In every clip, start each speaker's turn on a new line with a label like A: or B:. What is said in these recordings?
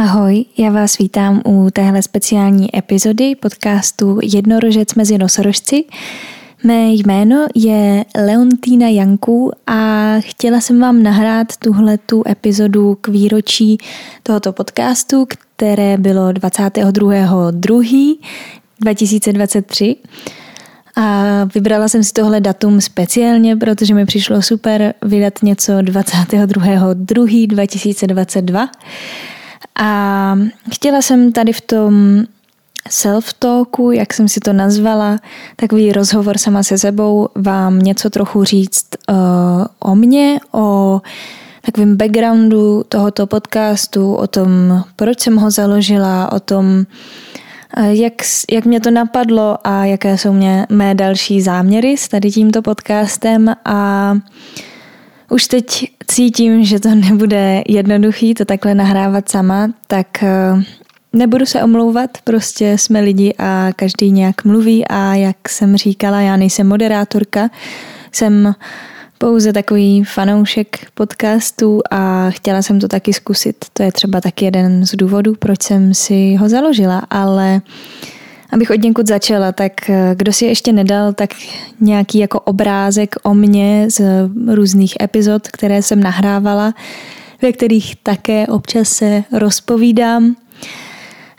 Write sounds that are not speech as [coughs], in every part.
A: Ahoj, já vás vítám u téhle speciální epizody podcastu Jednorožec mezi nosorožci. Mé jméno je Leontýna Janku a chtěla jsem vám nahrát tuhle tu epizodu k výročí tohoto podcastu, které bylo 22.2.2023. A vybrala jsem si tohle datum speciálně, protože mi přišlo super vydat něco 22.2.2022. A chtěla jsem tady v tom self-talku, jak jsem si to nazvala, takový rozhovor sama se sebou, vám něco trochu říct uh, o mně, o takovém backgroundu tohoto podcastu, o tom, proč jsem ho založila, o tom, uh, jak, jak mě to napadlo a jaké jsou mě mé další záměry s tady tímto podcastem. A už teď cítím, že to nebude jednoduchý to takhle nahrávat sama, tak uh, Nebudu se omlouvat, prostě jsme lidi a každý nějak mluví a jak jsem říkala, já nejsem moderátorka, jsem pouze takový fanoušek podcastů a chtěla jsem to taky zkusit. To je třeba taky jeden z důvodů, proč jsem si ho založila, ale abych od někud začala, tak eh, kdo si ještě nedal, tak nějaký jako obrázek o mně z různých epizod, které jsem nahrávala, ve kterých také občas se rozpovídám.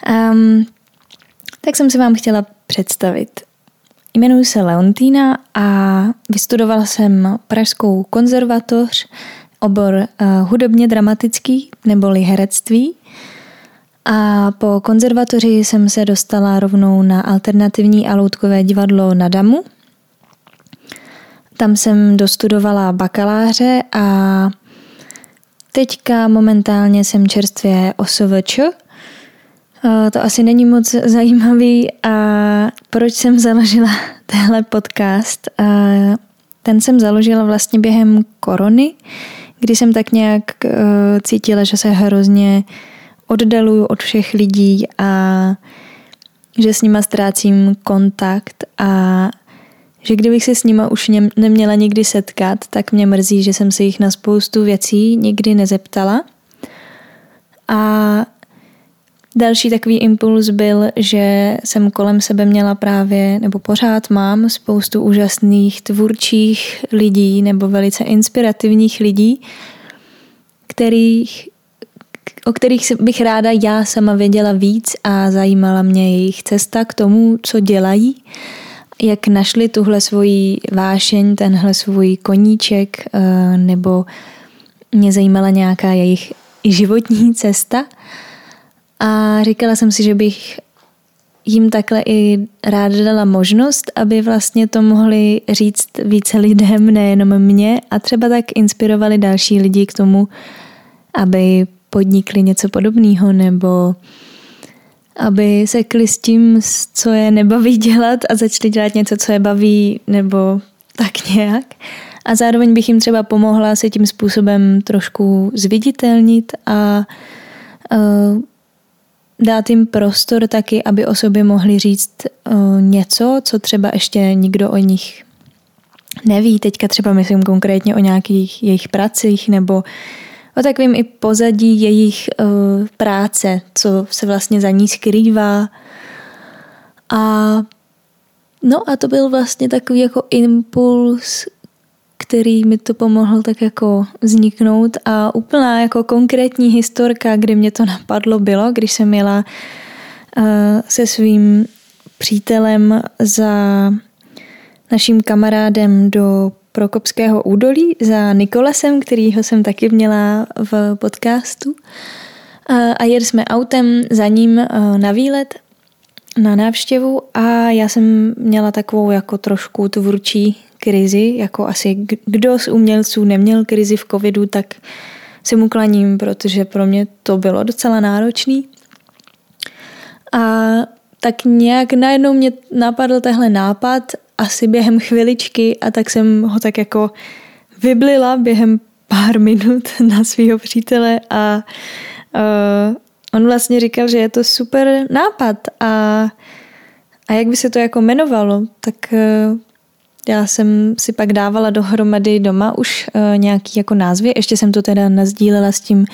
A: Um, tak jsem se vám chtěla představit. Jmenuji se Leontýna a vystudovala jsem Pražskou konzervatoř, obor uh, hudobně dramatický neboli herectví. A po konzervatoři jsem se dostala rovnou na alternativní a loutkové divadlo na Damu. Tam jsem dostudovala bakaláře a teďka momentálně jsem čerstvě OSVČ, to asi není moc zajímavý a proč jsem založila [laughs] tenhle podcast. Ten jsem založila vlastně během korony, kdy jsem tak nějak e, cítila, že se hrozně oddaluju od všech lidí a že s nima ztrácím kontakt a že kdybych se s nima už neměla nikdy setkat, tak mě mrzí, že jsem se jich na spoustu věcí nikdy nezeptala. A Další takový impuls byl, že jsem kolem sebe měla právě, nebo pořád mám spoustu úžasných tvůrčích lidí nebo velice inspirativních lidí, kterých, o kterých bych ráda já sama věděla víc a zajímala mě jejich cesta k tomu, co dělají, jak našli tuhle svoji vášeň, tenhle svůj koníček, eh, nebo mě zajímala nějaká jejich životní cesta – a říkala jsem si, že bych jim takhle i ráda dala možnost, aby vlastně to mohli říct více lidem, nejenom mě a třeba tak inspirovali další lidi k tomu, aby podnikli něco podobného nebo aby se s tím, co je nebaví dělat a začali dělat něco, co je baví nebo tak nějak. A zároveň bych jim třeba pomohla se tím způsobem trošku zviditelnit a uh, dát jim prostor taky, aby o sobě mohli říct uh, něco, co třeba ještě nikdo o nich neví. Teďka třeba myslím konkrétně o nějakých jejich pracích nebo o takovým i pozadí jejich uh, práce, co se vlastně za ní skrývá. A no a to byl vlastně takový jako impuls, který mi to pomohl tak jako vzniknout a úplná jako konkrétní historka, kdy mě to napadlo, bylo, když jsem jela uh, se svým přítelem za naším kamarádem do Prokopského údolí za Nikolasem, kterýho jsem taky měla v podcastu. A jeli jsme autem za ním na výlet, na návštěvu a já jsem měla takovou jako trošku tvůrčí krizi, jako asi kdo z umělců neměl krizi v covidu, tak se mu klaním, protože pro mě to bylo docela náročný. A tak nějak najednou mě napadl tehle nápad, asi během chviličky a tak jsem ho tak jako vyblila během pár minut [laughs] na svého přítele a uh, on vlastně říkal, že je to super nápad a, a jak by se to jako jmenovalo, tak uh, já jsem si pak dávala dohromady doma už uh, nějaký jako názvy, ještě jsem to teda nazdílela s tím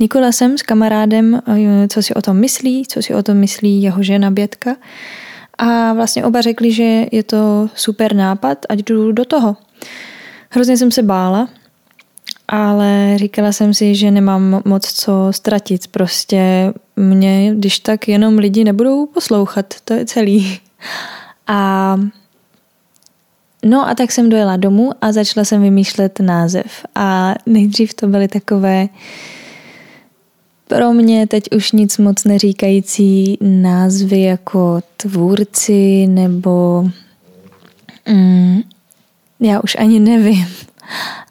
A: Nikolasem s kamarádem, eh, co si o tom myslí, co si o tom myslí jeho žena Bětka. A vlastně oba řekli, že je to super nápad, ať jdu do toho. Hrozně jsem se bála, ale říkala jsem si, že nemám moc co ztratit. Prostě mě, když tak jenom lidi nebudou poslouchat, to je celý. A no a tak jsem dojela domů a začala jsem vymýšlet název. A nejdřív to byly takové pro mě teď už nic moc neříkající názvy jako tvůrci nebo mm, já už ani nevím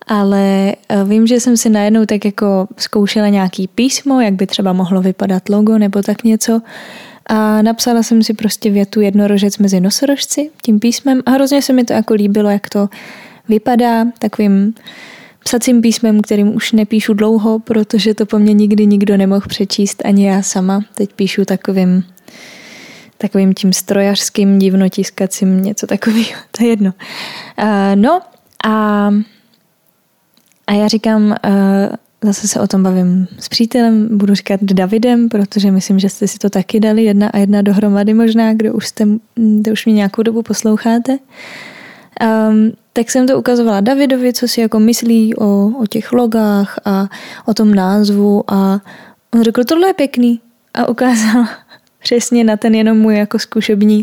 A: ale eh, vím, že jsem si najednou tak jako zkoušela nějaký písmo, jak by třeba mohlo vypadat logo nebo tak něco a napsala jsem si prostě větu jednorožec mezi nosorožci tím písmem a hrozně se mi to jako líbilo, jak to vypadá takovým psacím písmem, kterým už nepíšu dlouho, protože to po mně nikdy nikdo nemohl přečíst, ani já sama. Teď píšu takovým takovým tím strojařským divnotiskacím, něco takového, [laughs] to je jedno. Uh, no a a já říkám, uh, zase se o tom bavím s přítelem, budu říkat Davidem, protože myslím, že jste si to taky dali jedna a jedna dohromady možná, kdo už, jste, kdo už mě nějakou dobu posloucháte. Um, tak jsem to ukazovala Davidovi, co si jako myslí o, o těch logách a o tom názvu a on řekl, tohle je pěkný a ukázal [laughs] přesně na ten jenom můj jako zkušební,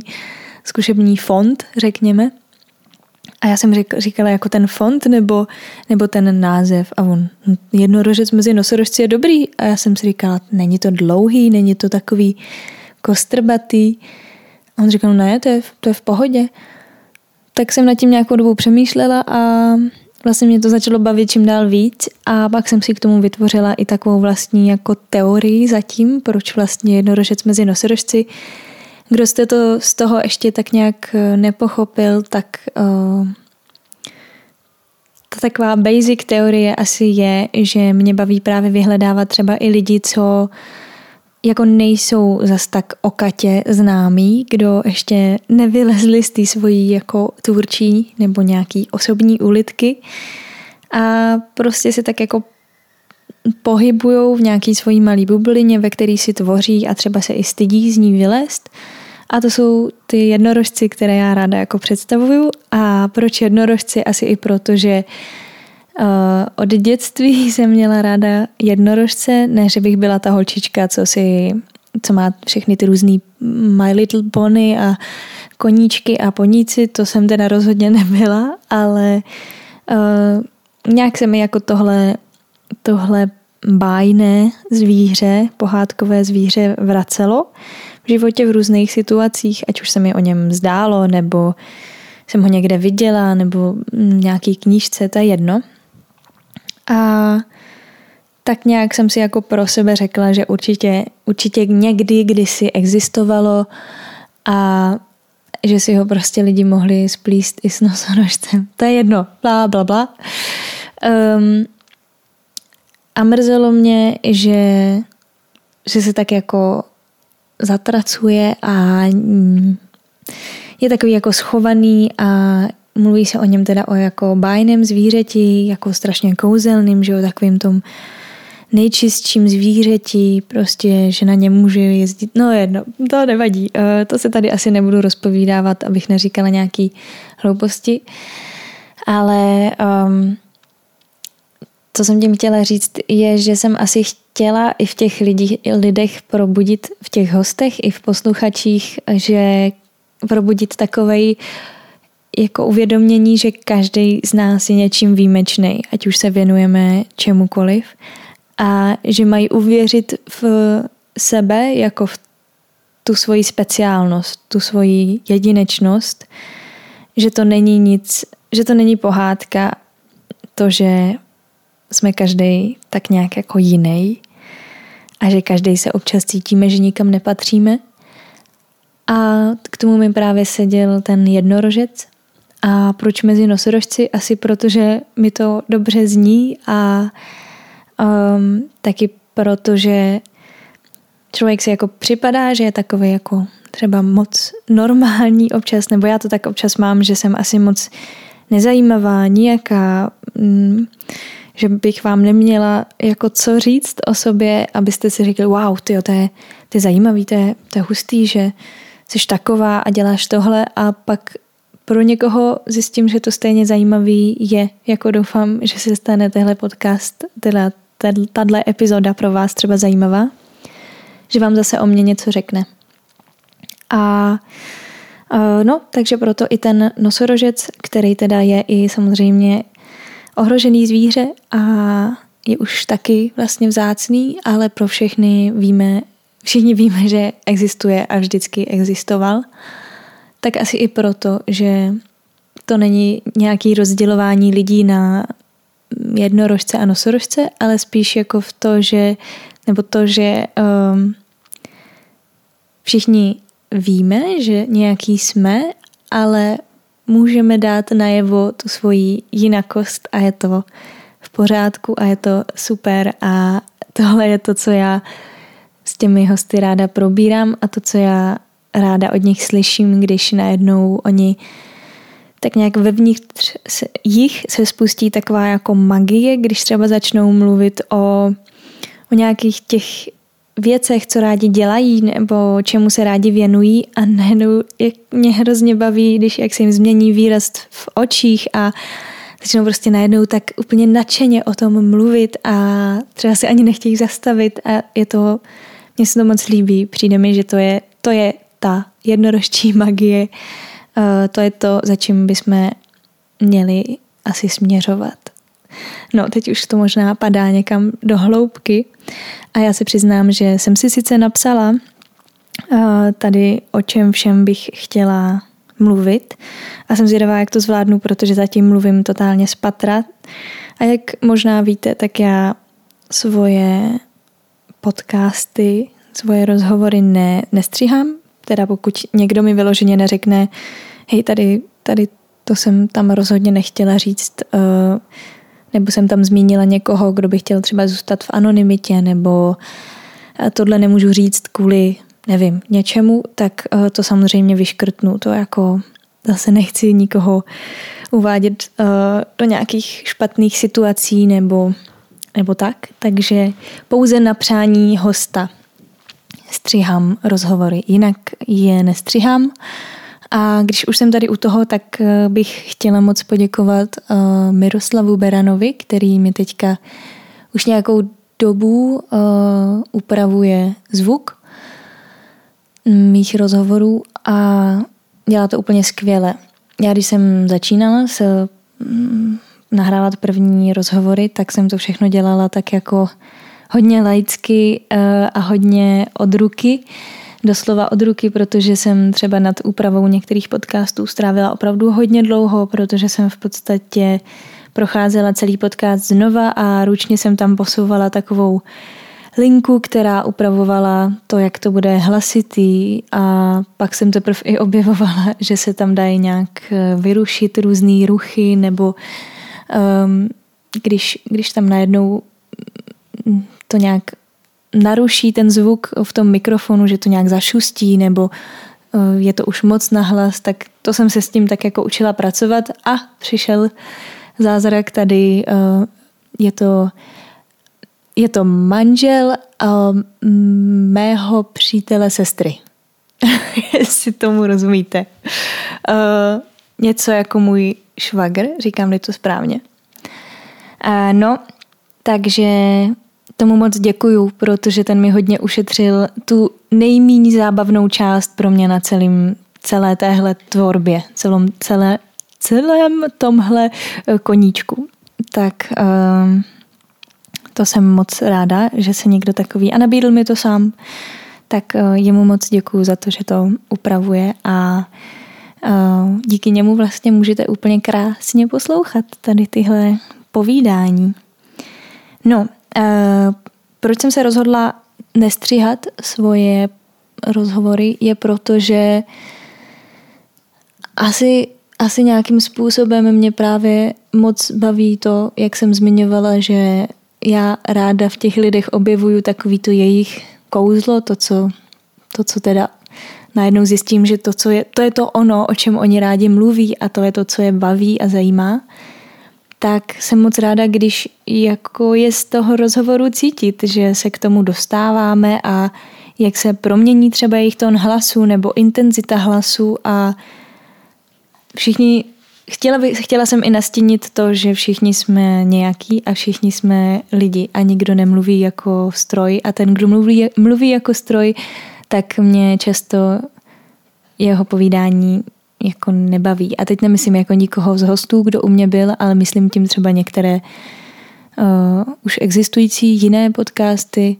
A: zkušební fond, řekněme. A já jsem říkala jako ten font nebo, nebo ten název a on jednorožec mezi nosorožci je dobrý a já jsem si říkala, není to dlouhý, není to takový kostrbatý. A on říkal, ne, to je, to je v pohodě. Tak jsem nad tím nějakou dobu přemýšlela a vlastně mě to začalo bavit čím dál víc a pak jsem si k tomu vytvořila i takovou vlastní jako teorii zatím, proč vlastně jednorožec mezi nosorožci. Kdo jste to z toho ještě tak nějak eh, nepochopil, tak uh, ta taková basic teorie asi je, že mě baví právě vyhledávat třeba i lidi, co jako nejsou zas tak okatě známí, kdo ještě nevylezli z té svojí jako tvůrčí nebo nějaký osobní ulitky a prostě se tak jako pohybují v nějaký svojí malý bublině, ve který si tvoří a třeba se i stydí z ní vylézt. A to jsou ty jednorožci, které já ráda jako představuju. A proč jednorožci? Asi i proto, že uh, od dětství [laughs] jsem měla ráda jednorožce, ne, že bych byla ta holčička, co si co má všechny ty různý My Little Pony a koníčky a poníci, to jsem teda rozhodně [laughs] nebyla, ale uh, nějak se mi jako tohle, tohle bájné zvíře, pohádkové zvíře vracelo v životě v různých situacích, ať už se mi o něm zdálo, nebo jsem ho někde viděla, nebo nějaký knížce, to je jedno. A tak nějak jsem si jako pro sebe řekla, že určitě, určitě někdy, kdysi existovalo a že si ho prostě lidi mohli splíst i s nosorožcem. [laughs] To je jedno, bla, bla, bla. Um, a mrzelo mě, že, že se tak jako zatracuje a je takový jako schovaný a mluví se o něm teda o jako bájném zvířeti, jako strašně kouzelným, že jo, takovým tom nejčistším zvířeti, prostě, že na něm může jezdit. No jedno, to nevadí. Eh, to se tady asi nebudu rozpovídávat, abych neříkala nějaký hlouposti. Ale um, co jsem tím chtěla říct, je, že jsem asi chtěla i v těch lidí, lidech probudit, v těch hostech i v posluchačích, že probudit takovej jako uvědomění, že každý z nás je něčím výjimečný, ať už se věnujeme čemukoliv a že mají uvěřit v sebe jako v tu svoji speciálnost, tu svoji jedinečnost, že to není nic, že to není pohádka, to, že jsme každý tak nějak jako jiný a že každý se občas cítíme, že nikam nepatříme. A k tomu mi právě seděl ten jednorožec. A proč mezi nosorožci? Asi protože mi to dobře zní a um, taky proto, že člověk si jako připadá, že je takový jako třeba moc normální občas, nebo já to tak občas mám, že jsem asi moc nezajímavá, nijaká, mm, že bych vám neměla jako co říct o sobě, abyste si řekli, wow, tyjo, to je, to je zajímavý, to je, to je hustý, že jsi taková a děláš tohle a pak pro někoho zjistím, že to stejně zajímavý je, jako doufám, že se stane tehle podcast, teda tahle epizoda pro vás třeba zajímavá, že vám zase o mě něco řekne. A no, takže proto i ten nosorožec, který teda je i samozřejmě ohrožený zvíře a je už taky vlastně vzácný, ale pro všechny víme, všichni víme, že existuje a vždycky existoval, tak asi i proto, že to není nějaký rozdělování lidí na jednorožce a nosorožce, ale spíš jako v to, že, nebo to, že um, všichni víme, že nějaký jsme, ale můžeme dát najevo tu svoji jinakost a je to v pořádku a je to super a tohle je to, co já s těmi hosty ráda probírám a to, co já ráda od nich slyším, když najednou oni tak nějak vevnitř jich se spustí taková jako magie, když třeba začnou mluvit o, o nějakých těch věcech, co rádi dělají nebo čemu se rádi věnují a najednou jak mě hrozně baví, když jak se jim změní výraz v očích a začnou prostě najednou tak úplně nadšeně o tom mluvit a třeba se ani nechtějí zastavit a je to, mně se to moc líbí, přijde mi, že to je, to je ta jednorožčí magie, uh, to je to, za čím bychom měli asi směřovat. No, teď už to možná padá někam do hloubky a já se přiznám, že jsem si sice napsala uh, tady o čem všem bych chtěla mluvit a jsem zvědavá, jak to zvládnu, protože zatím mluvím totálně z patra. A jak možná víte, tak já svoje podcasty, svoje rozhovory ne, nestříhám, teda pokud někdo mi vyloženě neřekne, hej, tady, tady to jsem tam rozhodně nechtěla říct, uh, nebo jsem tam zmínila někoho, kdo by chtěl třeba zůstat v anonymitě, nebo eh, tohle nemůžu říct kvůli, nevím, něčemu, tak uh, to samozřejmě vyškrtnu. To jako zase nechci nikoho uvádět do nějakých špatných situací nebo, nebo tak. Takže pouze na přání hosta střihám rozhovory, jinak je nestřihám. A když už jsem tady u toho, tak eh, bych chtěla moc poděkovat uh, Miroslavu Beranovi, který mi teďka už nějakou dobu uh, upravuje zvuk mých rozhovorů a dělá to úplně skvěle. Já když jsem začínala se mm, nahrávat první rozhovory, tak jsem to všechno dělala tak jako hodně laicky eh, a hodně od ruky, doslova od ruky, protože jsem třeba nad úpravou některých podcastů strávila opravdu hodně dlouho, protože jsem v podstatě procházela celý podcast znova a ručně jsem tam posouvala takovou linku, která upravovala to, jak to bude hlasitý. A pak jsem teprve i objevovala, [laughs] že se tam dají nějak eh, vyrušit různé ruchy nebo um, když, když tam najednou to nějak naruší ten zvuk v tom mikrofonu, že to nějak zašustí nebo eh, je to už moc nahlas, tak to jsem se s tím tak jako učila pracovat a přišel zázrak tady, eh, je to, je to manžel eh, mého přítele sestry. [laughs] Jestli tomu rozumíte. Něco jako můj švagr, říkám-li to správně. No, takže tomu moc děkuju, protože ten mi hodně ušetřil tu nejméně zábavnou část pro mě na celým, celé téhle tvorbě, celom, celé, celém tomhle eh, koníčku. Tak uh, to jsem moc ráda, že se někdo takový, a nabídl mi to sám, tak uh, jemu moc děkuju za to, že to upravuje a uh, díky němu vlastně můžete úplně krásně poslouchat tady tyhle povídání. No, proč jsem se rozhodla nestříhat svoje rozhovory, je proto, že asi, asi nějakým způsobem mě právě moc baví to, jak jsem zmiňovala, že já ráda v těch lidech objevuju takový to jejich kouzlo, to, co, to, co teda najednou zjistím, že to, co je, to je to ono, o čem oni rádi mluví a to je to, co je baví a zajímá, tak jsem moc ráda, když jako je z toho rozhovoru cítit, že se k tomu dostáváme a jak se promění třeba jejich tón hlasu nebo intenzita hlasu a všichni Chtěla, by, chtěla jsem i nastínit to, že všichni jsme nějaký a všichni jsme lidi a nikdo nemluví jako stroj a ten, kdo mluví, mluví jako stroj, tak mě často jeho povídání jako nebaví. A teď nemyslím jako nikoho z hostů, kdo u mě byl, ale myslím tím třeba některé uh, už existující jiné podcasty,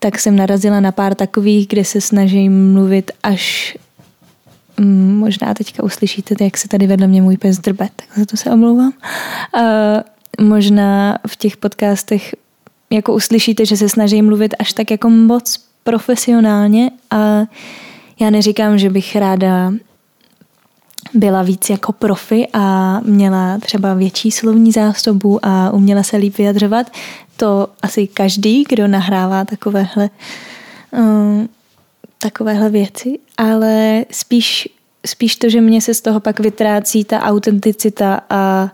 A: tak jsem narazila na pár takových, kde se snažím mluvit až mm, možná teďka uslyšíte, jak se tady vedle mě můj pes drbe, tak za to se omlouvám. Uh, možná v těch podcastech jako uslyšíte, že se snažím mluvit až tak jako moc profesionálně a já neříkám, že bych ráda byla víc jako profi a měla třeba větší slovní zásobu a uměla se líp vyjadřovat. To asi každý, kdo nahrává takovéhle, um, takovéhle věci, ale spíš, spíš to, že mě se z toho pak vytrácí ta autenticita a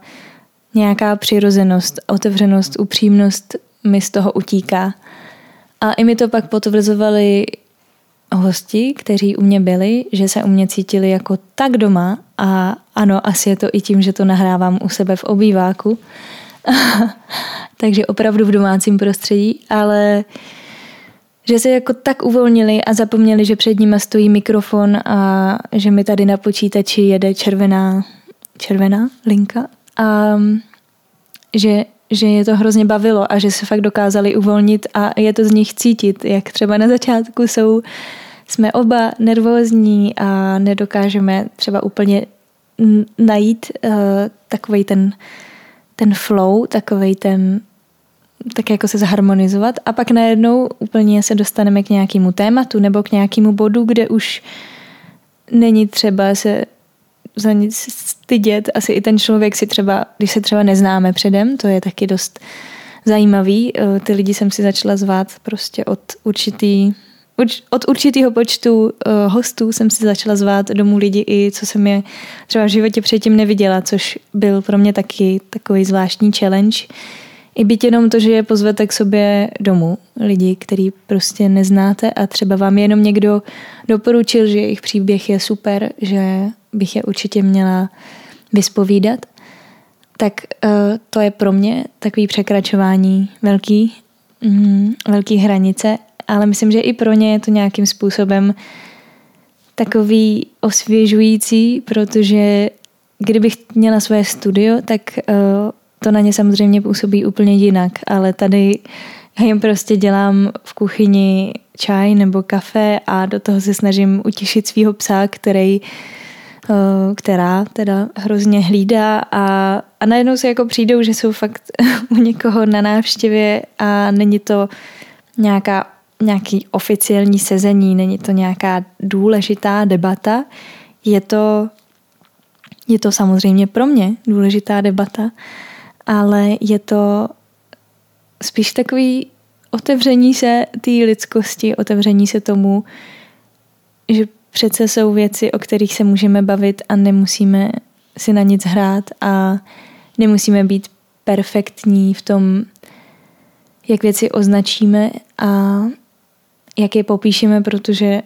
A: nějaká přirozenost, otevřenost, upřímnost mi z toho utíká. A i mi to pak potvrzovali hosti, kteří u mě byli, že se u mě cítili jako tak doma a ano, asi je to i tím, že to nahrávám u sebe v obýváku, [laughs] takže opravdu v domácím prostředí, ale že se jako tak uvolnili a zapomněli, že před nimi stojí mikrofon a že mi tady na počítači jede červená, červená linka a že že je to hrozně bavilo a že se fakt dokázali uvolnit a je to z nich cítit, jak třeba na začátku jsou, jsme oba nervózní a nedokážeme třeba úplně najít uh, eh, takový ten, ten flow, takový ten tak jako se zharmonizovat a pak najednou úplně se dostaneme k nějakému tématu nebo k nějakému bodu, kde už není třeba se za nic stydět. Asi i ten člověk si třeba, když se třeba neznáme předem, to je taky dost zajímavý. Eh, ty lidi jsem si začala zvát prostě od určitý od určitého počtu uh, hostů jsem si začala zvát domů lidi i co jsem je třeba v životě předtím neviděla, což byl pro mě taky takový zvláštní challenge. I byť jenom to, že je pozvete k sobě domů lidi, který prostě neznáte a třeba vám jenom někdo doporučil, že jejich příběh je super, že bych je určitě měla vyspovídat, tak uh, to je pro mě takový překračování velký, mm, velký hranice, ale myslím, že i pro ně je to nějakým způsobem takový osvěžující, protože kdybych měla své studio, tak uh, to na ně samozřejmě působí úplně jinak, ale tady já jim prostě dělám v kuchyni čaj nebo kafe a do toho se snažím utěšit svého psa, který uh, Eh, která teda hrozně hlídá a, a najednou se jako přijdou, že jsou fakt [laughs] u někoho na návštěvě a není to nějaká, nějaký oficiální sezení, není to nějaká důležitá debata, je to, je to samozřejmě pro mě důležitá debata, ale je to spíš takový otevření se té lidskosti, otevření se tomu, že Přece jsou věci, o kterých se můžeme bavit a nemusíme si na nic hrát a nemusíme být perfektní v tom, jak věci označíme a jak je popíšeme, protože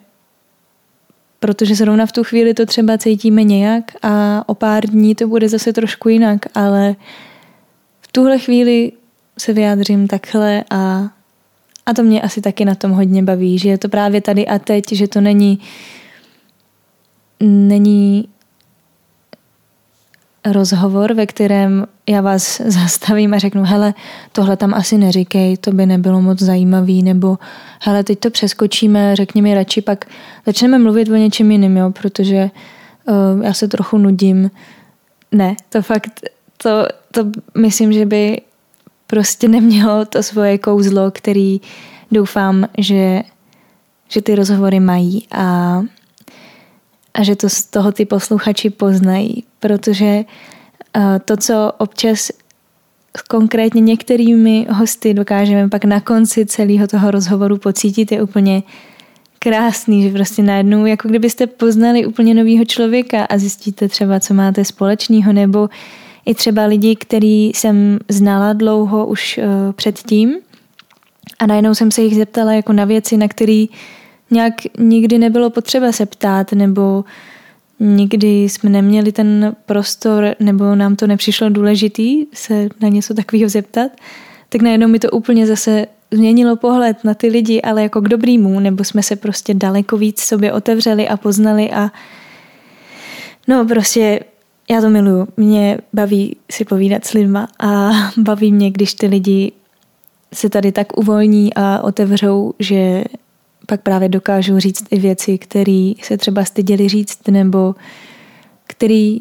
A: protože zrovna v tu chvíli to třeba cítíme nějak a o pár dní to bude zase trošku jinak, ale v tuhle chvíli se vyjádřím takhle a, a to mě asi taky na tom hodně baví, že je to právě tady a teď, že to není není rozhovor, ve kterém já vás [laughs] zastavím a řeknu, hele, tohle tam asi neříkej, to by nebylo moc zajímavý, nebo hele, teď to přeskočíme, řekni mi radši, pak začneme mluvit o něčem jiném, jo, protože uh, já se trochu nudím. Ne, to fakt, to, to myslím, že by prostě nemělo to svoje kouzlo, který doufám, že, že ty rozhovory mají a a že to z toho ty posluchači poznají, protože to, co občas konkrétně některými hosty dokážeme pak na konci celého toho rozhovoru pocítit, je úplně krásný, že prostě najednou, jako kdybyste poznali úplně novýho člověka a zjistíte třeba, co máte společného, nebo i třeba lidi, který jsem znala dlouho už uh, předtím a najednou jsem se jich zeptala jako na věci, na které nějak nikdy nebylo potřeba se ptát, nebo nikdy jsme neměli ten prostor, nebo nám to nepřišlo důležitý se na něco takového zeptat, tak najednou mi to úplně zase změnilo pohled na ty lidi, ale jako k dobrýmu, nebo jsme se prostě daleko víc sobě otevřeli a poznali a no prostě já to miluju. Mě baví si povídat s lidma a baví mě, když ty lidi se tady tak uvolní a otevřou, že pak právě dokážou říct i věci, které se třeba styděli říct, nebo který,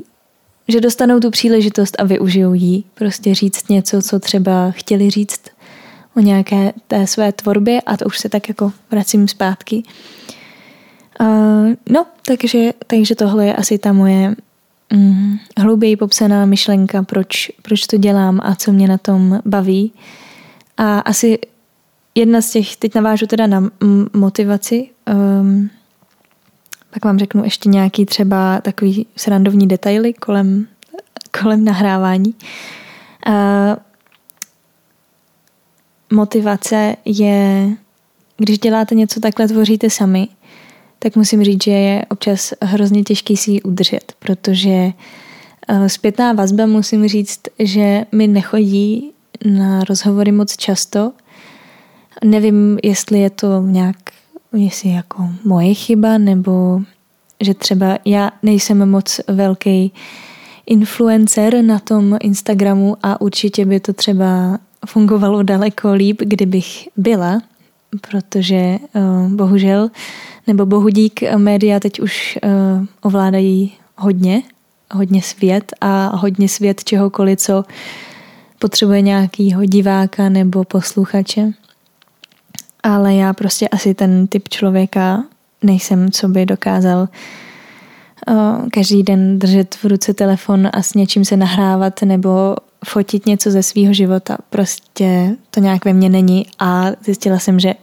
A: že dostanou tu příležitost a využijou ji. Prostě říct něco, co třeba chtěli říct o nějaké té své tvorbě a to už se tak jako vracím zpátky. Uh, no, takže, takže tohle je asi ta moje mm, hlouběji popsaná myšlenka, proč, proč to dělám a co mě na tom baví. A asi jedna z těch, teď navážu teda na motivaci, um, pak vám řeknu ještě nějaký třeba takový srandovní detaily kolem, kolem nahrávání. Uh, motivace je, když děláte něco takhle, tvoříte sami, tak musím říct, že je občas hrozně těžký si ji udržet, protože uh, zpětná vazba musím říct, že mi nechodí na rozhovory moc často. Nevím, jestli je to nějak, jestli jako moje chyba, nebo že třeba já nejsem moc velký influencer na tom Instagramu a určitě by to třeba fungovalo daleko líp, kdybych byla, protože uh, bohužel, nebo bohudík média teď už uh, ovládají hodně, hodně svět a hodně svět čehokoliv, co potřebuje nějakýho diváka nebo posluchače. Ale já prostě asi ten typ člověka nejsem, co by dokázal každý den držet v ruce telefon a s něčím se nahrávat nebo fotit něco ze svého života. Prostě to nějak ve mně není a zjistila jsem, že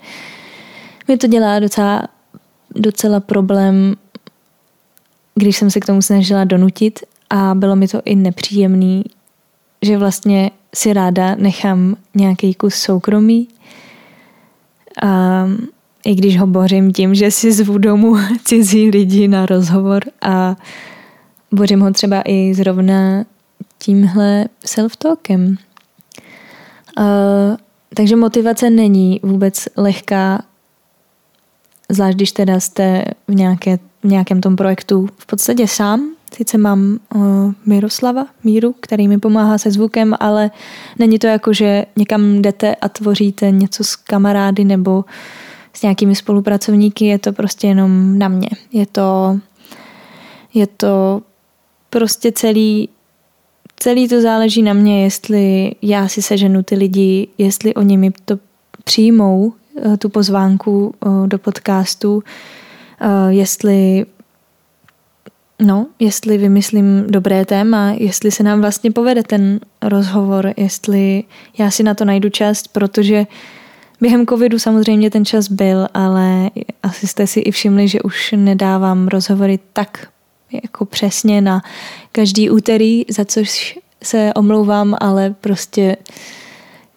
A: mi to dělá docela, docela problém, když jsem se k tomu snažila donutit a bylo mi to i nepříjemný, že vlastně si ráda nechám nějaký kus soukromí. A i když ho bořím tím, že si zvu domů [laughs] cizí lidi na rozhovor a bořím ho třeba i zrovna tímhle self-talkem. Uh, takže motivace není vůbec lehká, zvlášť když teda jste v, nějaké, v nějakém tom projektu v podstatě sám, Sice mám uh, Miroslava, Míru, který mi pomáhá se zvukem, ale není to jako, že někam jdete a tvoříte něco s kamarády nebo s nějakými spolupracovníky, je to prostě jenom na mě. Je to, je to prostě celý, celý to záleží na mě, jestli já si seženu ty lidi, jestli oni mi to přijmou, eh, tu pozvánku eh, do podcastu, jestli No, jestli vymyslím dobré téma, jestli se nám vlastně povede ten rozhovor, jestli já si na to najdu čas, protože během covidu samozřejmě ten čas byl, ale asi jste si i všimli, že už nedávám rozhovory tak jako přesně na každý úterý, za což se omlouvám, ale prostě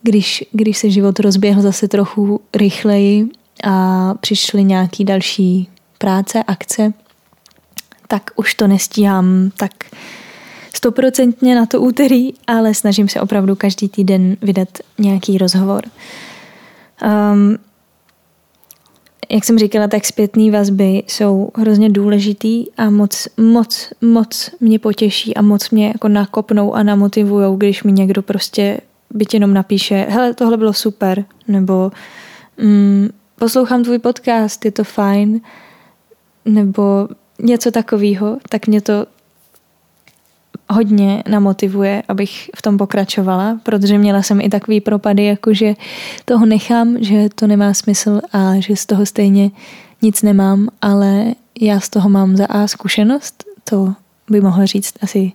A: když, když se život rozběhl zase trochu rychleji a přišly nějaký další práce, akce, tak už to nestíhám tak stoprocentně na to úterý, ale snažím se opravdu každý týden vydat nějaký rozhovor. Um, jak jsem říkala, tak zpětné vazby jsou hrozně důležitý a moc, moc, moc mě potěší a moc mě jako nakopnou a namotivujou, když mi někdo prostě byť jenom napíše, hele, tohle bylo super, nebo mm, poslouchám tvůj podcast, je to fajn, nebo něco takového, tak mě to hodně namotivuje, abych v tom pokračovala, protože měla jsem i takový propady, jako že toho nechám, že to nemá smysl a že z toho stejně nic nemám, ale já z toho mám za A zkušenost, to by mohl říct asi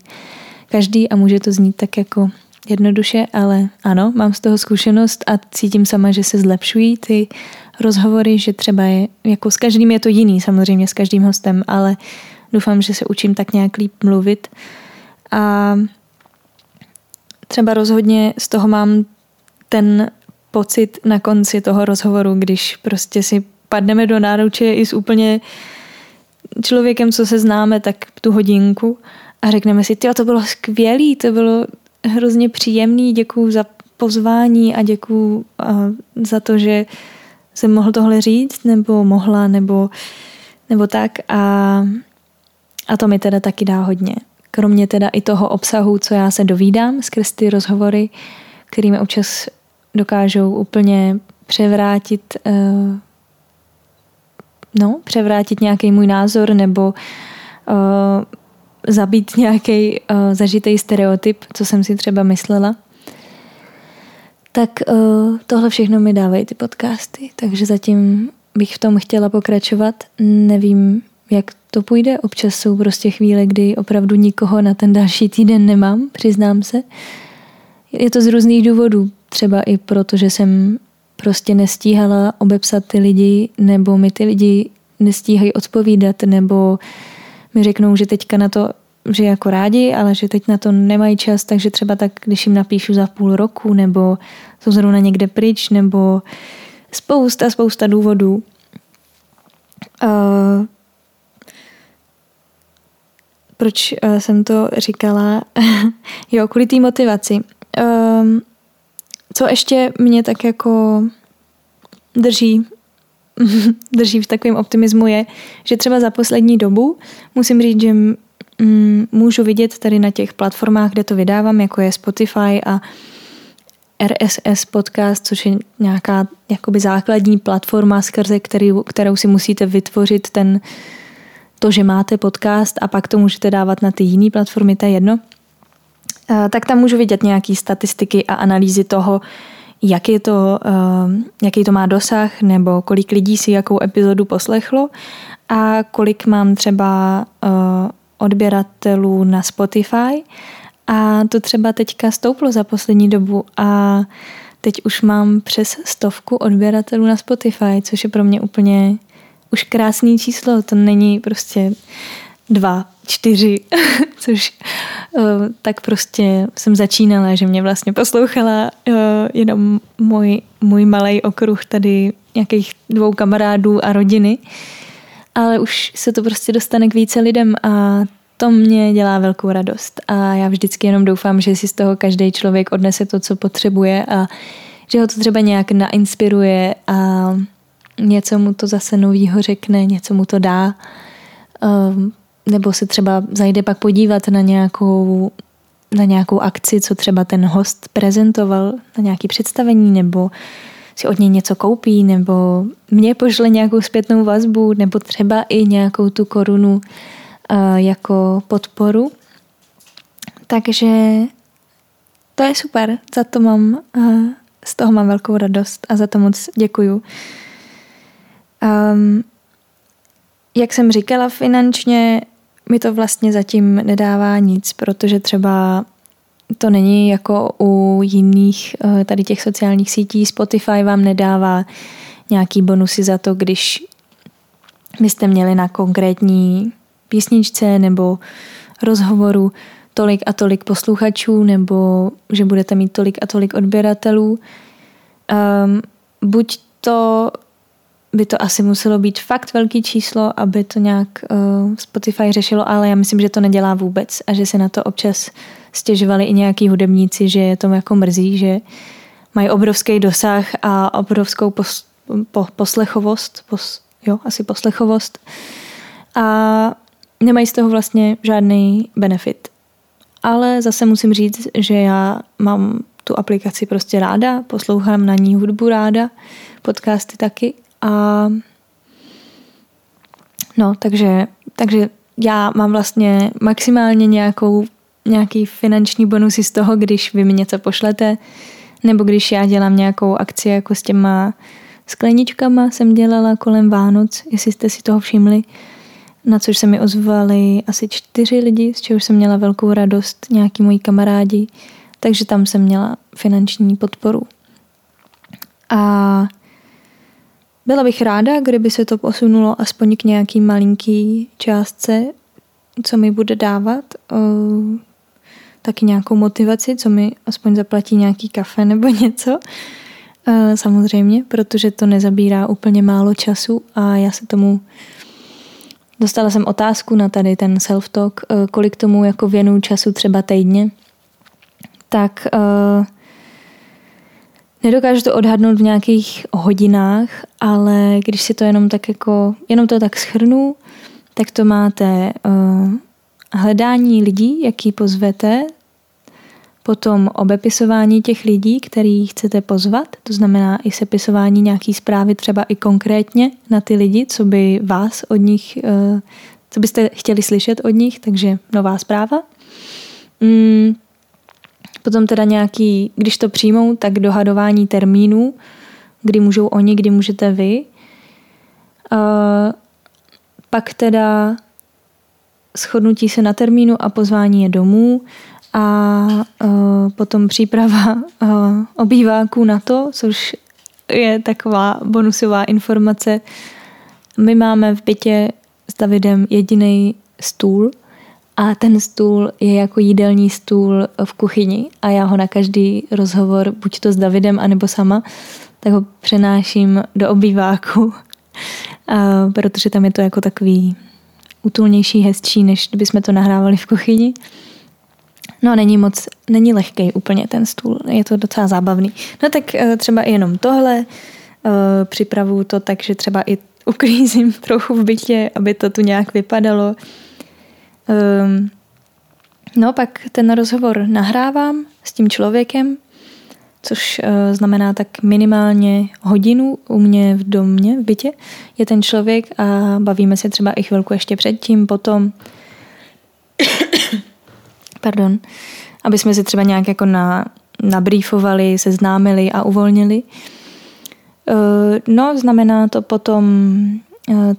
A: každý a může to znít tak jako jednoduše, ale ano, mám z toho zkušenost a cítím sama, že se zlepšují ty rozhovory, že třeba je, jako s každým je to jiný, samozřejmě s každým hostem, ale doufám, že se učím tak nějak líp mluvit. A třeba rozhodně z toho mám ten pocit na konci toho rozhovoru, když prostě si padneme do náruče i s úplně člověkem, co se známe, tak tu hodinku a řekneme si, to bylo skvělý, to bylo hrozně příjemný, děkuju za pozvání a děkuju za to, že jsem mohl tohle říct, nebo mohla, nebo, nebo tak a, a to mi teda taky dá hodně. Kromě teda i toho obsahu, co já se dovídám skrz ty rozhovory, kterými občas dokážou úplně převrátit uh, no, převrátit nějaký můj názor nebo uh, zabít nějaký uh, zažitý stereotyp, co jsem si třeba myslela. Tak uh, tohle všechno mi dávají ty podcasty, takže zatím bych v tom chtěla pokračovat. Nevím, jak to půjde. Občas jsou prostě chvíle, kdy opravdu nikoho na ten další týden nemám, přiznám se. Je to z různých důvodů. Třeba i proto, že jsem prostě nestíhala obepsat ty lidi, nebo mi ty lidi nestíhají odpovídat, nebo mi řeknou, že teďka na to, že jako rádi, ale že teď na to nemají čas, takže třeba tak, když jim napíšu za půl roku, nebo jsou zrovna někde pryč, nebo spousta, spousta důvodů. Uh, proč uh, jsem to říkala? [laughs] jo, kvůli té motivaci. Uh, co ještě mě tak jako drží [laughs] drží v takovém optimismu je, že třeba za poslední dobu musím říct, že mm, můžu vidět tady na těch platformách, kde to vydávám, jako je Spotify a RSS podcast, což je nějaká jakoby základní platforma, skrze který, kterou si musíte vytvořit ten, to, že máte podcast a pak to můžete dávat na ty jiné platformy, to je jedno. Tak tam můžu vidět nějaké statistiky a analýzy toho, jak je to, uh, jaký to má dosah, nebo kolik lidí si jakou epizodu poslechlo a kolik mám třeba uh, odběratelů na Spotify. A to třeba teďka stouplo za poslední dobu a teď už mám přes stovku odběratelů na Spotify, což je pro mě úplně už krásný číslo. To není prostě dva, čtyři, [laughs] což uh, tak prostě jsem začínala, že mě vlastně poslouchala uh, jenom můj, můj malý okruh tady nějakých dvou kamarádů a rodiny, ale už se to prostě dostane k více lidem a to mě dělá velkou radost a já vždycky jenom doufám, že si z toho každý člověk odnese to, co potřebuje a že ho to třeba nějak nainspiruje a něco mu to zase novýho řekne, něco mu to dá. Um, nebo se třeba zajde pak podívat na nějakou, na nějakou akci, co třeba ten host prezentoval, na nějaké představení, nebo si od něj něco koupí, nebo mě pošle nějakou zpětnou vazbu, nebo třeba i nějakou tu korunu uh, jako podporu. Takže to je super, za to mám, uh, z toho mám velkou radost a za to moc děkuju. Um, jak jsem říkala, finančně mi to vlastně zatím nedává nic, protože třeba to není jako u jiných eh, tady těch sociálních sítí. Spotify vám nedává nějaký bonusy za to, když byste měli na konkrétní písničce nebo rozhovoru tolik a tolik posluchačů nebo že budete mít tolik a tolik odběratelů. Um, buď to by to asi muselo být fakt velký číslo, aby to nějak uh, Spotify řešilo, ale já myslím, že to nedělá vůbec a že se na to občas stěžovali i nějaký hudebníci, že je to jako mrzí, že mají obrovský dosah a obrovskou pos, po, poslechovost, pos, jo, asi poslechovost a nemají z toho vlastně žádný benefit. Ale zase musím říct, že já mám tu aplikaci prostě ráda, poslouchám na ní hudbu ráda, podcasty taky a no, takže, takže já mám vlastně maximálně nějakou, nějaký finanční bonusy z toho, když vy mi něco pošlete, nebo když já dělám nějakou akci jako s těma skleničkama jsem dělala kolem Vánoc, jestli jste si toho všimli, na což se mi ozvali asi čtyři lidi, z čehož jsem měla velkou radost, nějaký moji kamarádi, takže tam jsem měla finanční podporu. A byla bych ráda, kdyby se to posunulo aspoň k nějaký malinký částce, co mi bude dávat uh, taky nějakou motivaci, co mi aspoň zaplatí nějaký kafe nebo [laughs] něco. Uh, samozřejmě, protože to nezabírá úplně málo času a já se tomu dostala jsem otázku na tady ten self-talk, uh, kolik tomu jako věnu času třeba týdně. Tak uh, Nedokážu to odhadnout v nějakých hodinách, ale když si to jenom tak jako, jenom to tak schrnu, tak to máte uh, hledání lidí, jaký pozvete, potom obepisování těch lidí, který chcete pozvat, to znamená i sepisování nějaký zprávy třeba i konkrétně na ty lidi, co by vás od nich, uh, co byste chtěli slyšet od nich, takže nová zpráva. Mm, Potom teda nějaký, když to přijmou, tak dohadování termínů, kdy můžou oni, kdy můžete vy. Uh, pak teda shodnutí se na termínu a pozvání je domů a uh, potom příprava uh, obýváků na to, což je taková bonusová informace. My máme v bytě s Davidem jediný stůl, a ten stůl je jako jídelní stůl v kuchyni a já ho na každý rozhovor, buď to s Davidem, anebo sama, tak ho přenáším do obýváku, [laughs] a, protože tam je to jako takový útulnější, hezčí, než kdyby jsme to nahrávali v kuchyni. No není moc, není lehký úplně ten stůl, je to docela zábavný. No tak e, třeba jenom tohle, e, připravuju to tak, že třeba i uklízím [laughs] trochu v bytě, aby to tu nějak vypadalo. Um, no pak ten rozhovor nahrávám s tím člověkem, což uh, znamená tak minimálně hodinu u mě v domě, v bytě, je ten člověk a bavíme se třeba i chvilku ještě předtím, potom [coughs] pardon, aby jsme si třeba nějak jako na, nabrýfovali, seznámili a uvolnili. Uh, no, znamená to potom Eh,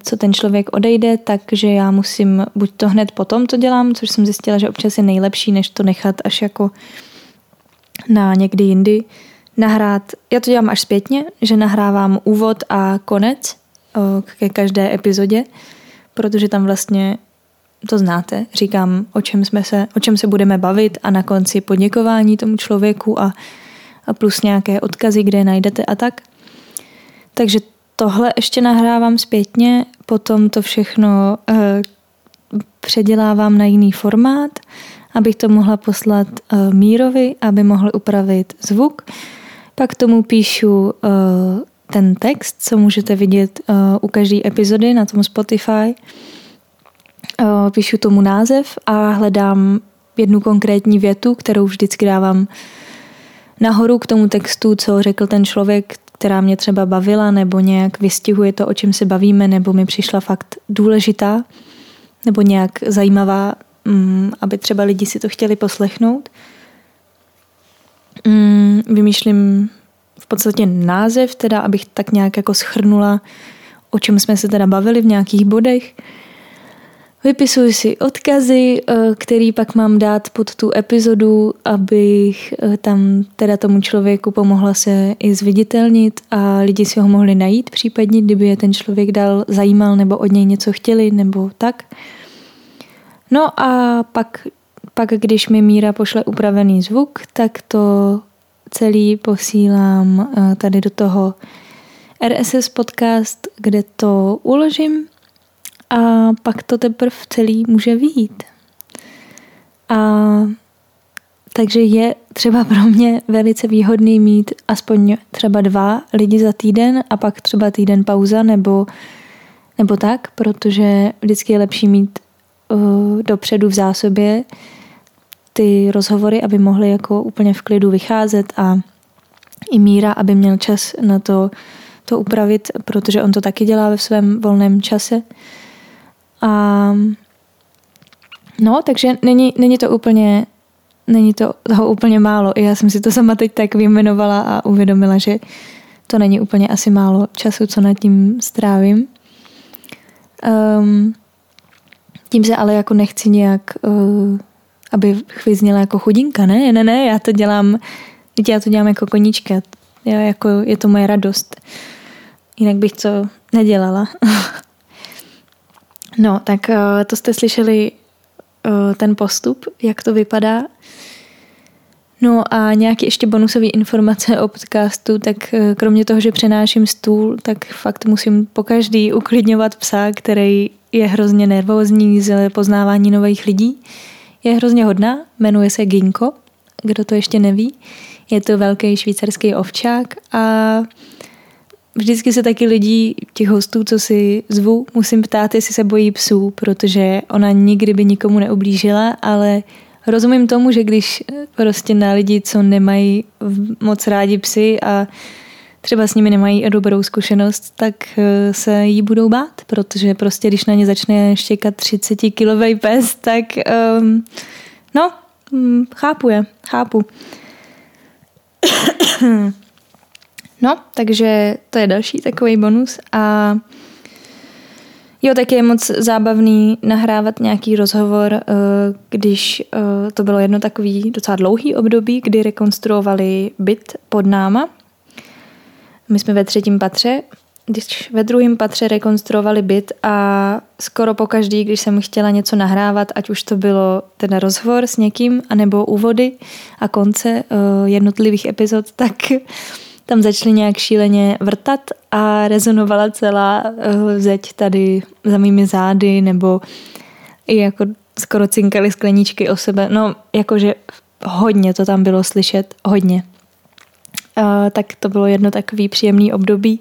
A: co ten člověk odejde, takže já musím buď to hned potom to dělám, což jsem zjistila, že občas je nejlepší, než to nechat až jako na někdy jindy nahrát. Já to dělám až zpětně, že nahrávám úvod a konec eh, ke každé epizodě, protože tam vlastně to znáte, říkám, o čem, jsme se, o čem se budeme bavit a na konci poděkování tomu člověku a, a plus nějaké odkazy, kde je najdete a tak. Takže tohle ještě nahrávám zpětně, potom to všechno uh, předělávám na jiný formát, abych to mohla poslat uh, Mírovi, aby mohl upravit zvuk. Pak tomu píšu uh, ten text, co můžete vidět u každé epizody na tom Spotify. Píšu tomu název a hledám jednu konkrétní větu, kterou vždycky dávám nahoru k tomu textu, co řekl ten člověk, která mě třeba bavila, nebo nějak vystihuje to, o čem se bavíme, nebo mi přišla fakt důležitá, nebo nějak zajímavá, mm, aby třeba lidi si to chtěli poslechnout. Mm, vymýšlím v podstatě název, teda abych tak nějak jako schrnula, o čem jsme se teda bavili v nějakých bodech. Vypisuji si odkazy, eh, který pak mám dát pod tu epizodu, abych eh, tam teda tomu člověku pomohla se i zviditelnit a lidi si ho mohli najít, případně kdyby je ten člověk dal zajímal nebo od něj něco chtěli nebo tak. No a pak, pak když mi Míra pošle upravený zvuk, tak to celý posílám eh, tady do toho RSS podcast, kde to uložím a pak to teprve celý může výjít. A takže je třeba pro mě velice výhodný mít aspoň třeba dva lidi za týden a pak třeba týden pauza nebo, nebo tak, protože vždycky je lepší mít uh, dopředu v zásobě ty rozhovory, aby mohly jako úplně v klidu vycházet a i Míra, aby měl čas na to, to upravit, protože on to taky dělá ve svém volném čase. A no, takže není, není to úplně není to toho úplně málo. I já jsem si to sama teď tak vyjmenovala a uvědomila, že to není úplně asi málo času, co nad tím strávím. Um, tím se ale jako nechci nějak, uh, aby chvízněla jako chudinka, ne, ne, ne, já to dělám, já to dělám jako koníčka, já, jako, je to moje radost. jinak bych to nedělala. [laughs] no, tak uh, to jste slyšeli uh, ten postup, jak to vypadá. No a nějaké ještě bonusové informace o podcastu, tak uh, kromě toho, že přenáším stůl, tak fakt musím po každý uklidňovat psa, který je hrozně nervózní z poznávání nových lidí. Je hrozně hodná, jmenuje se Ginko, kdo to ještě neví. Je to velký švýcarský ovčák a vždycky se taky lidí, těch hostů, co si zvu, musím ptát, jestli se bojí psů, protože ona nikdy by nikomu neublížila, ale rozumím tomu, že když prostě na lidi, co nemají moc rádi psy a třeba s nimi nemají dobrou zkušenost, tak eh, se jí budou bát, protože prostě když na ně začne štěkat 30 kilový pes, tak um, no, hm, chápu je, chápu. [coughs] no, takže to je další takový bonus a Jo, tak je moc zábavný nahrávat nějaký rozhovor, eh, když eh, to bylo jedno takový docela dlouhý období, kdy rekonstruovali byt pod náma, my jsme ve třetím patře, když ve druhém patře rekonstruovali byt a skoro po každý, když jsem chtěla něco nahrávat, ať už to bylo ten rozhovor s někým, anebo úvody a konce uh, jednotlivých epizod, tak tam začaly nějak šíleně vrtat a rezonovala celá uh, zeď tady za mými zády, nebo i jako skoro cinkaly skleničky o sebe. No, jakože hodně to tam bylo slyšet, hodně tak to bylo jedno takový příjemný období.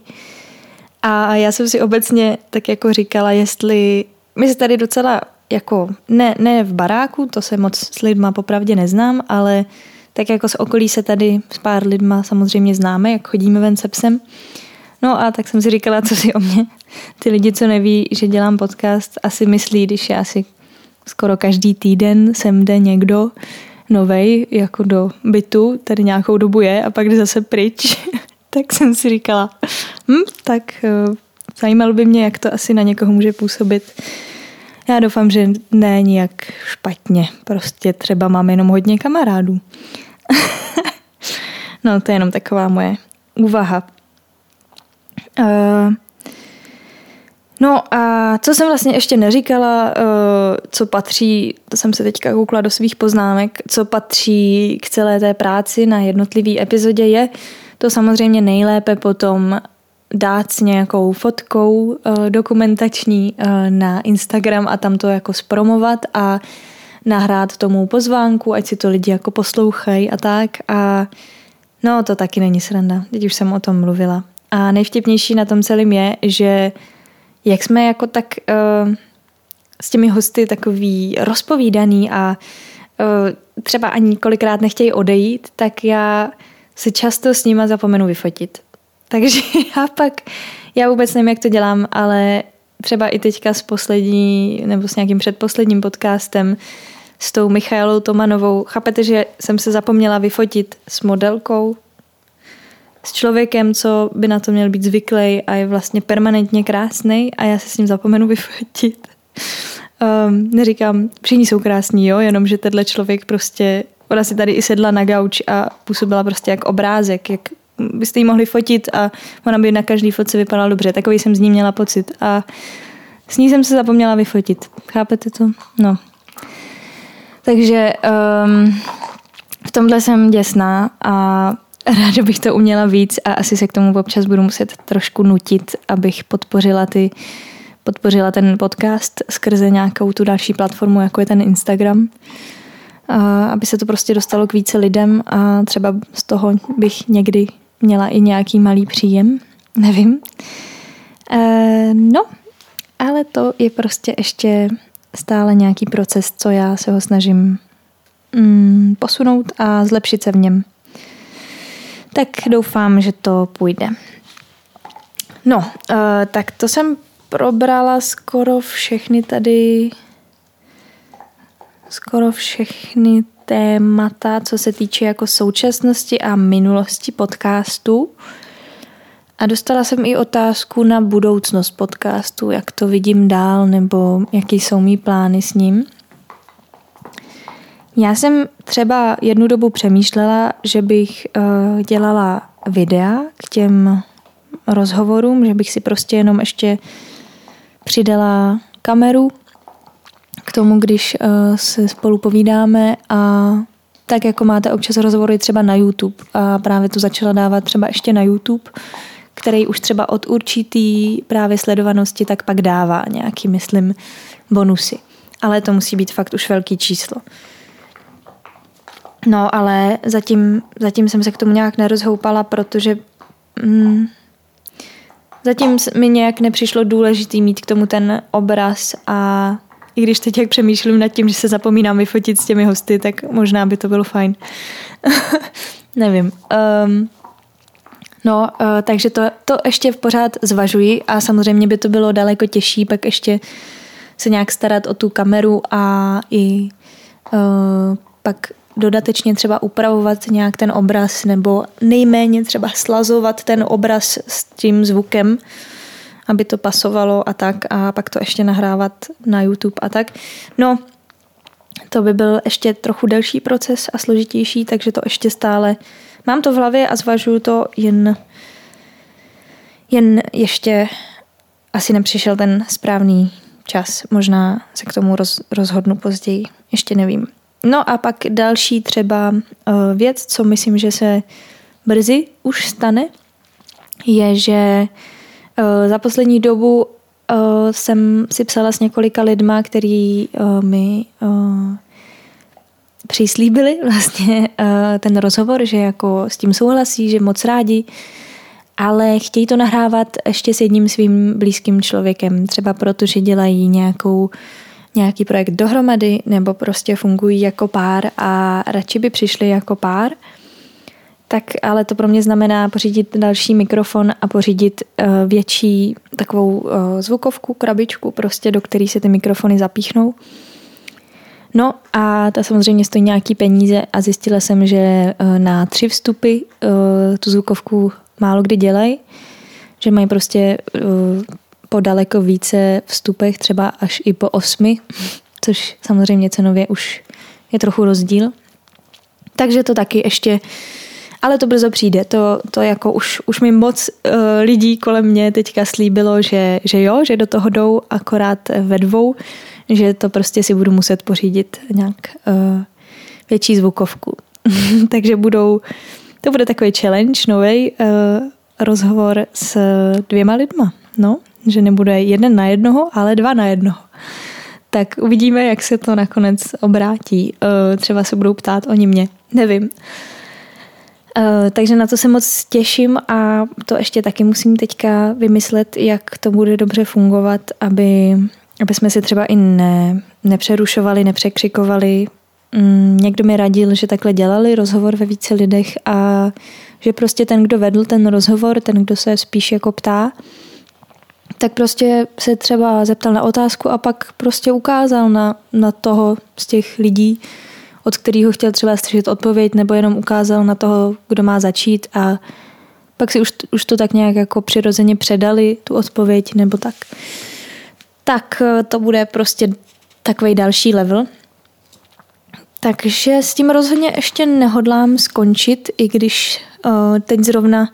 A: A já jsem si obecně tak jako říkala, jestli my se tady docela jako, ne, ne v baráku, to se moc s lidma popravdě neznám, ale tak jako z okolí se tady s pár lidma samozřejmě známe, jak chodíme ven se psem. No a tak jsem si říkala, co si o mě ty lidi, co neví, že dělám podcast, asi myslí, když já si skoro každý týden sem jde někdo, novej jako do bytu, tady nějakou dobu je a pak jde zase pryč, [laughs] tak jsem si říkala, hm, tak uh, zajímalo by mě, jak to asi na někoho může působit. Já doufám, že ne nijak špatně, prostě třeba mám jenom hodně kamarádů. [laughs] no, to je jenom taková moje úvaha. Uh, No a co jsem vlastně ještě neříkala, eh, co patří, to jsem se teďka koukla do svých poznámek, co patří k celé té práci na jednotlivý epizodě je to samozřejmě nejlépe potom dát s nějakou fotkou eh, dokumentační na Instagram a tam to jako spromovat a nahrát tomu pozvánku, ať si to lidi jako poslouchají a tak a no to taky není sranda, teď už jsem o tom mluvila. A nejvtipnější na tom celém je, že jak jsme jako tak uh, s těmi hosty takový rozpovídaný a uh, třeba ani kolikrát nechtějí odejít, tak já si často s nima zapomenu vyfotit. Takže [laughs] já pak, já vůbec nevím, jak to dělám, ale třeba i teďka s poslední, nebo s nějakým předposledním podcastem s tou Michailou Tomanovou, chápete, že jsem se zapomněla vyfotit s modelkou, s člověkem, co by na to měl být zvyklý a je vlastně permanentně krásný a já se s ním zapomenu vyfotit. Um, neříkám, všichni jsou krásní, jo, jenom že tenhle člověk prostě, ona si tady i sedla na gauč a působila prostě jak obrázek, jak byste ji mohli fotit a ona by na každý fotce vypadala dobře. Takový jsem z ní měla pocit a s ní jsem se zapomněla vyfotit. Chápete to? No. Takže um, v tomhle jsem děsná a ráda bych to uměla víc a asi se k tomu občas budu muset trošku nutit, abych podpořila ty podpořila ten podcast skrze nějakou tu další platformu, jako je ten Instagram. A aby se to prostě dostalo k více lidem a třeba z toho bych někdy měla i nějaký malý příjem. [laughs] Nevím. E, no, ale to je prostě ještě stále nějaký proces, co já se ho snažím mm, posunout a zlepšit se v něm tak doufám, že to půjde. No, uh, tak to jsem probrala skoro všechny tady skoro všechny témata, co se týče jako současnosti a minulosti podcastu. A dostala jsem i otázku na budoucnost podcastu, jak to vidím dál, nebo jaký jsou mý plány s ním. Já jsem třeba jednu dobu přemýšlela, že bych uh, dělala videa k těm rozhovorům, že bych si prostě jenom ještě přidala kameru k tomu, když uh, se spolu povídáme a tak jako máte občas rozhovory třeba na YouTube a právě to začala dávat třeba ještě na YouTube, který už třeba od určitý právě sledovanosti tak pak dává nějaký, myslím, bonusy. Ale to musí být fakt už velký číslo. No, ale zatím, zatím jsem se k tomu nějak nerozhoupala, protože mm, zatím mi nějak nepřišlo důležitý mít k tomu ten obraz a i když teď jak přemýšlím nad tím, že se zapomínám vyfotit s těmi hosty, tak možná by to bylo fajn. [laughs] Nevím. Um, no, uh, takže to, to ještě pořád zvažuji a samozřejmě by to bylo daleko těžší pak ještě se nějak starat o tu kameru a i uh, pak dodatečně třeba upravovat nějak ten obraz nebo nejméně třeba slazovat ten obraz s tím zvukem, aby to pasovalo a tak a pak to ještě nahrávat na YouTube a tak. No, to by byl ještě trochu delší proces a složitější, takže to ještě stále mám to v hlavě a zvažuju to jen jen ještě asi nepřišel ten správný čas. Možná se k tomu roz, rozhodnu později, ještě nevím. No a pak další třeba uh, věc, co myslím, že se brzy už stane, je, že za poslední dobu uh, jsem si psala s několika lidma, který uh, mi přislíbili [laughs] vlastně ten rozhovor, že jako s tím souhlasí, že moc rádi, ale chtějí to nahrávat ještě s jedním svým blízkým člověkem, třeba protože dělají nějakou nějaký projekt dohromady nebo prostě fungují jako pár a radši by přišli jako pár, tak ale to pro mě znamená pořídit další mikrofon a pořídit uh, větší takovou uh, zvukovku, krabičku, prostě do které se ty mikrofony zapíchnou. No a ta samozřejmě stojí nějaký peníze a zjistila jsem, že uh, na tři vstupy uh, tu zvukovku málo kdy dělají, že mají prostě uh, po daleko více vstupech, třeba až i po osmi, což samozřejmě cenově už je trochu rozdíl. Takže to taky ještě, ale to brzo přijde, to, to jako už, už mi moc uh, lidí kolem mě teďka slíbilo, že, že jo, že do toho jdou akorát ve dvou, že to prostě si budu muset pořídit nějak uh, větší zvukovku. [laughs] Takže budou, to bude takový challenge, nový uh, rozhovor s dvěma lidma. No, že nebude jeden na jednoho, ale dva na jednoho. Tak uvidíme, jak se to nakonec obrátí. Eh, třeba se budou ptát oni mě, nevím. Eh, takže na to se moc těším a to ještě taky musím teďka vymyslet, jak to bude dobře fungovat, aby, aby jsme si třeba i ne, nepřerušovali, nepřekřikovali. Mm, někdo mi radil, že takhle dělali rozhovor ve více lidech a že prostě ten, kdo vedl ten rozhovor, ten, kdo se spíš jako ptá, tak prostě se třeba zeptal na otázku a pak prostě ukázal na, na toho z těch lidí, od kterého chtěl třeba slyšet odpověď, nebo jenom ukázal na toho, kdo má začít a pak si už, už to tak nějak jako přirozeně předali, tu odpověď, nebo tak. Tak eh, to bude prostě takový další level. Takže s tím rozhodně ještě nehodlám skončit, i když uh, teď zrovna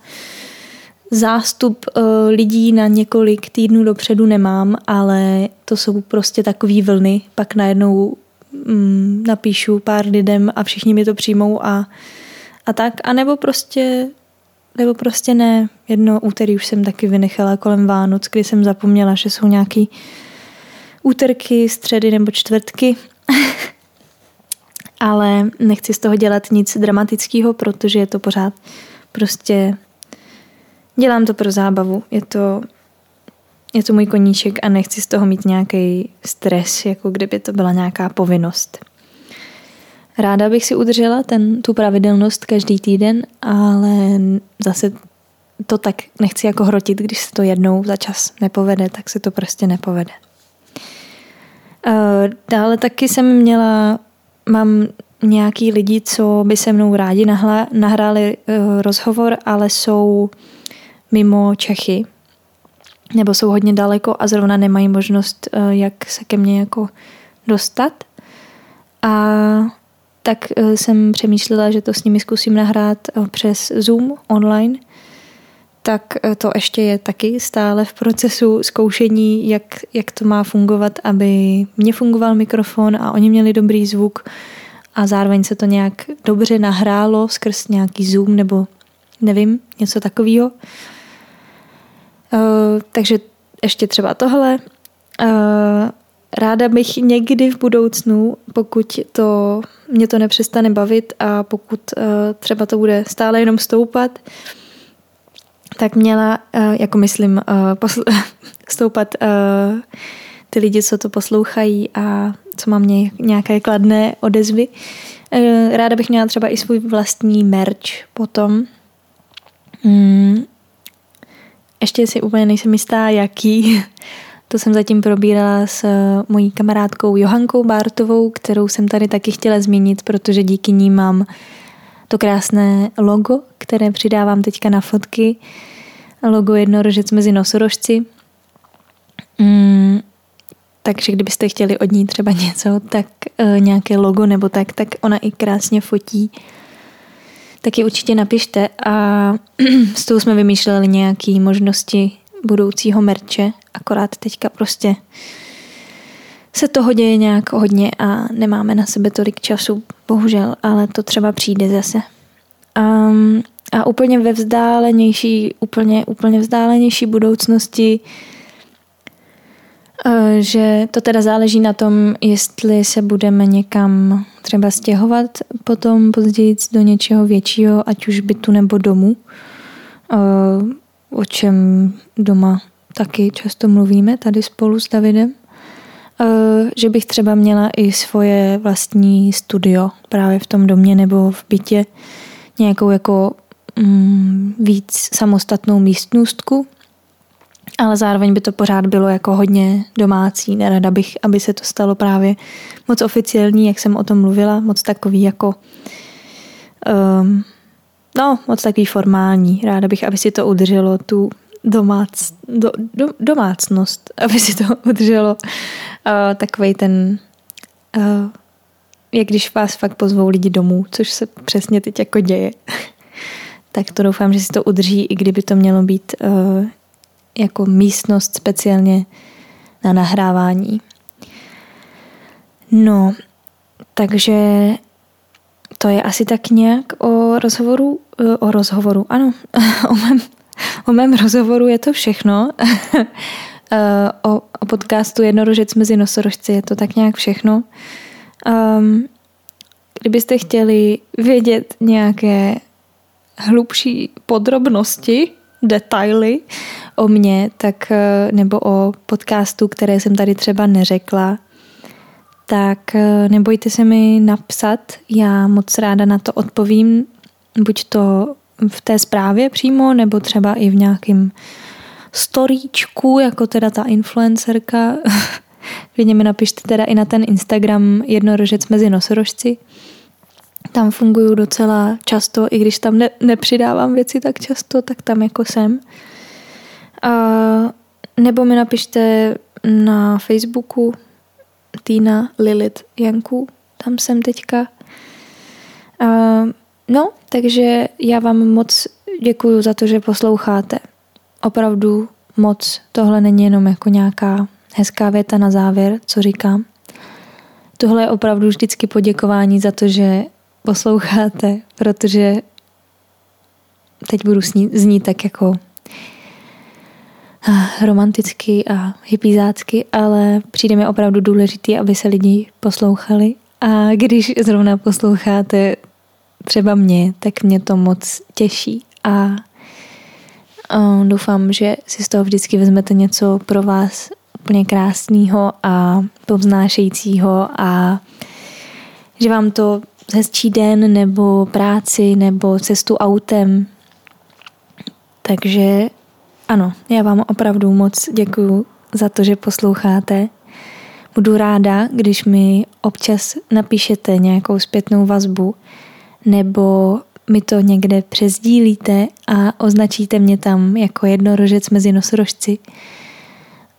A: zástup uh, lidí na několik týdnů dopředu nemám, ale to jsou prostě takové vlny. Pak najednou mm, napíšu pár lidem a všichni mi to přijmou a, a tak. A nebo prostě, nebo prostě ne. Jedno úterý už jsem taky vynechala kolem Vánoc, kdy jsem zapomněla, že jsou nějaký úterky, středy nebo čtvrtky. [laughs] ale nechci z toho dělat nic dramatického, protože je to pořád prostě Dělám to pro zábavu. Je to, je to můj koníček a nechci z toho mít nějaký stres, jako kdyby to byla nějaká povinnost. Ráda bych si udržela ten, tu pravidelnost každý týden, ale zase to tak nechci jako hrotit, když se to jednou za čas nepovede, tak se to prostě nepovede. Eh, dále taky jsem měla, mám nějaký lidi, co by se mnou rádi nahráli eh, rozhovor, ale jsou mimo Čechy, nebo jsou hodně daleko a zrovna nemají možnost, eh, jak se ke mně jako dostat. A tak eh, jsem přemýšlela, že to s nimi zkusím nahrát eh, přes Zoom online. tak to ještě je taky stále v procesu zkoušení, jak, jak to má fungovat, aby mě fungoval mikrofon a oni měli dobrý zvuk a zároveň se to nějak dobře nahrálo skrz nějaký Zoom nebo nevím, něco takového. Uh, takže ještě třeba tohle. Uh, ráda bych někdy v budoucnu, pokud to mě to nepřestane bavit a pokud uh, třeba to bude stále jenom stoupat, tak měla, uh, jako myslím, uh, posl- [laughs] stoupat uh, ty lidi, co to poslouchají a co mám nějaké kladné odezvy. Ráda bych měla třeba i svůj vlastní merch potom. Mm, ještě si úplně nejsem jistá, jaký. [laughs] To jsem zatím probírala s eh, mojí kamarádkou Johankou Bártovou, kterou jsem tady taky chtěla zmínit, protože díky ní mám to krásné logo, které přidávám teďka na fotky. Logo jednorožec mezi nosorožci. Mm, takže kdybyste chtěli od ní třeba [laughs] něco, tak e, nějaké logo nebo tak, tak ona i krásně fotí. Tak ji určitě napište a [clears throat] s tou jsme vymýšleli nějaké možnosti budoucího merče, akorát teďka prostě se toho děje nějak hodně a nemáme na sebe tolik času, bohužel, ale to třeba přijde zase. Um, a úplně ve vzdálenější, úplně, úplně vzdálenější budoucnosti, uh, že to teda záleží na tom, jestli se budeme někam třeba stěhovat potom později do něčeho většího, ať už bytu nebo domu. Uh, o čem doma taky často mluvíme tady spolu s Davidem, eh, že bych třeba měla i svoje vlastní studio právě v tom domě nebo v bytě, nějakou jako mm, víc samostatnou místnostku, ale zároveň by to pořád bylo jako hodně domácí. Nerada bych, aby se to stalo právě moc oficiální, jak jsem o tom mluvila, moc takový jako um, no, moc takový formální. Ráda bych, aby si to udrželo tu domác, do, do, domácnost, aby si to [laughs] udrželo uh, takový ten, uh, jak když vás fakt pozvou lidi domů, což se přesně teď jako děje. [laughs] tak to doufám, že si to udrží, i kdyby to mělo být uh, jako místnost speciálně na nahrávání. No, takže to je asi tak nějak o rozhovoru, eh, o rozhovoru, ano, [laughs] o mém, o mém rozhovoru je to všechno. [laughs] Eh, o, o podcastu Jednorožec mezi nosorožci je to tak nějak všechno. Um, kdybyste chtěli vědět nějaké hlubší podrobnosti, detaily o mně, tak eh, nebo o podcastu, které jsem tady třeba neřekla, tak eh, nebojte se mi napsat, já moc ráda na to odpovím, buď to v té zprávě přímo, nebo třeba i v nějakém storíčku, jako teda ta influencerka. [laughs] Klidně mi napište teda i na ten Instagram jednorožec mezi nosorožci. Tam funguju docela často, i když tam ne, nepřidávám věci tak často, tak tam jako jsem. A, nebo mi napište na Facebooku, Týna, Lilith, Janku, tam jsem teďka. Uh, no, takže já vám moc děkuju za to, že posloucháte. Opravdu moc. Tohle není jenom jako nějaká hezká věta na závěr, co říkám. Tohle je opravdu vždycky poděkování za to, že posloucháte, protože teď budu znít tak jako romanticky a hypizácky, ale přijde mi opravdu důležitý, aby se lidi poslouchali. A když zrovna posloucháte třeba mě, tak mě to moc těší a doufám, že si z toho vždycky vezmete něco pro vás úplně krásného a povznášejícího a že vám to hezčí den nebo práci nebo cestu autem. Takže ano, já vám opravdu moc děkuju za to, že posloucháte. Budu ráda, když mi občas napíšete nějakou zpětnou vazbu nebo mi to někde přezdílíte a označíte mě tam jako jednorožec mezi nosorožci.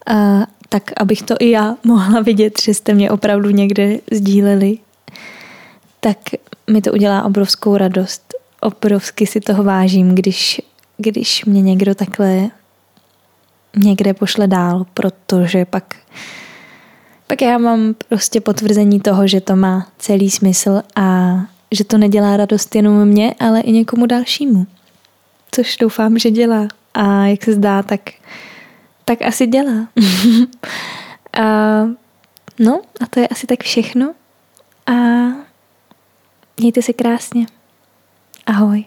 A: A tak, abych to i já mohla vidět, že jste mě opravdu někde sdíleli, tak mi to udělá obrovskou radost. Obrovsky si toho vážím, když když mě někdo takhle někde pošle dál, protože pak pak já mám prostě potvrzení toho, že to má celý smysl a že to nedělá radost jenom mě, ale i někomu dalšímu. Což doufám, že dělá. A jak se zdá, tak, tak asi dělá. [laughs] a, no a to je asi tak všechno. A mějte se krásně. Ahoj.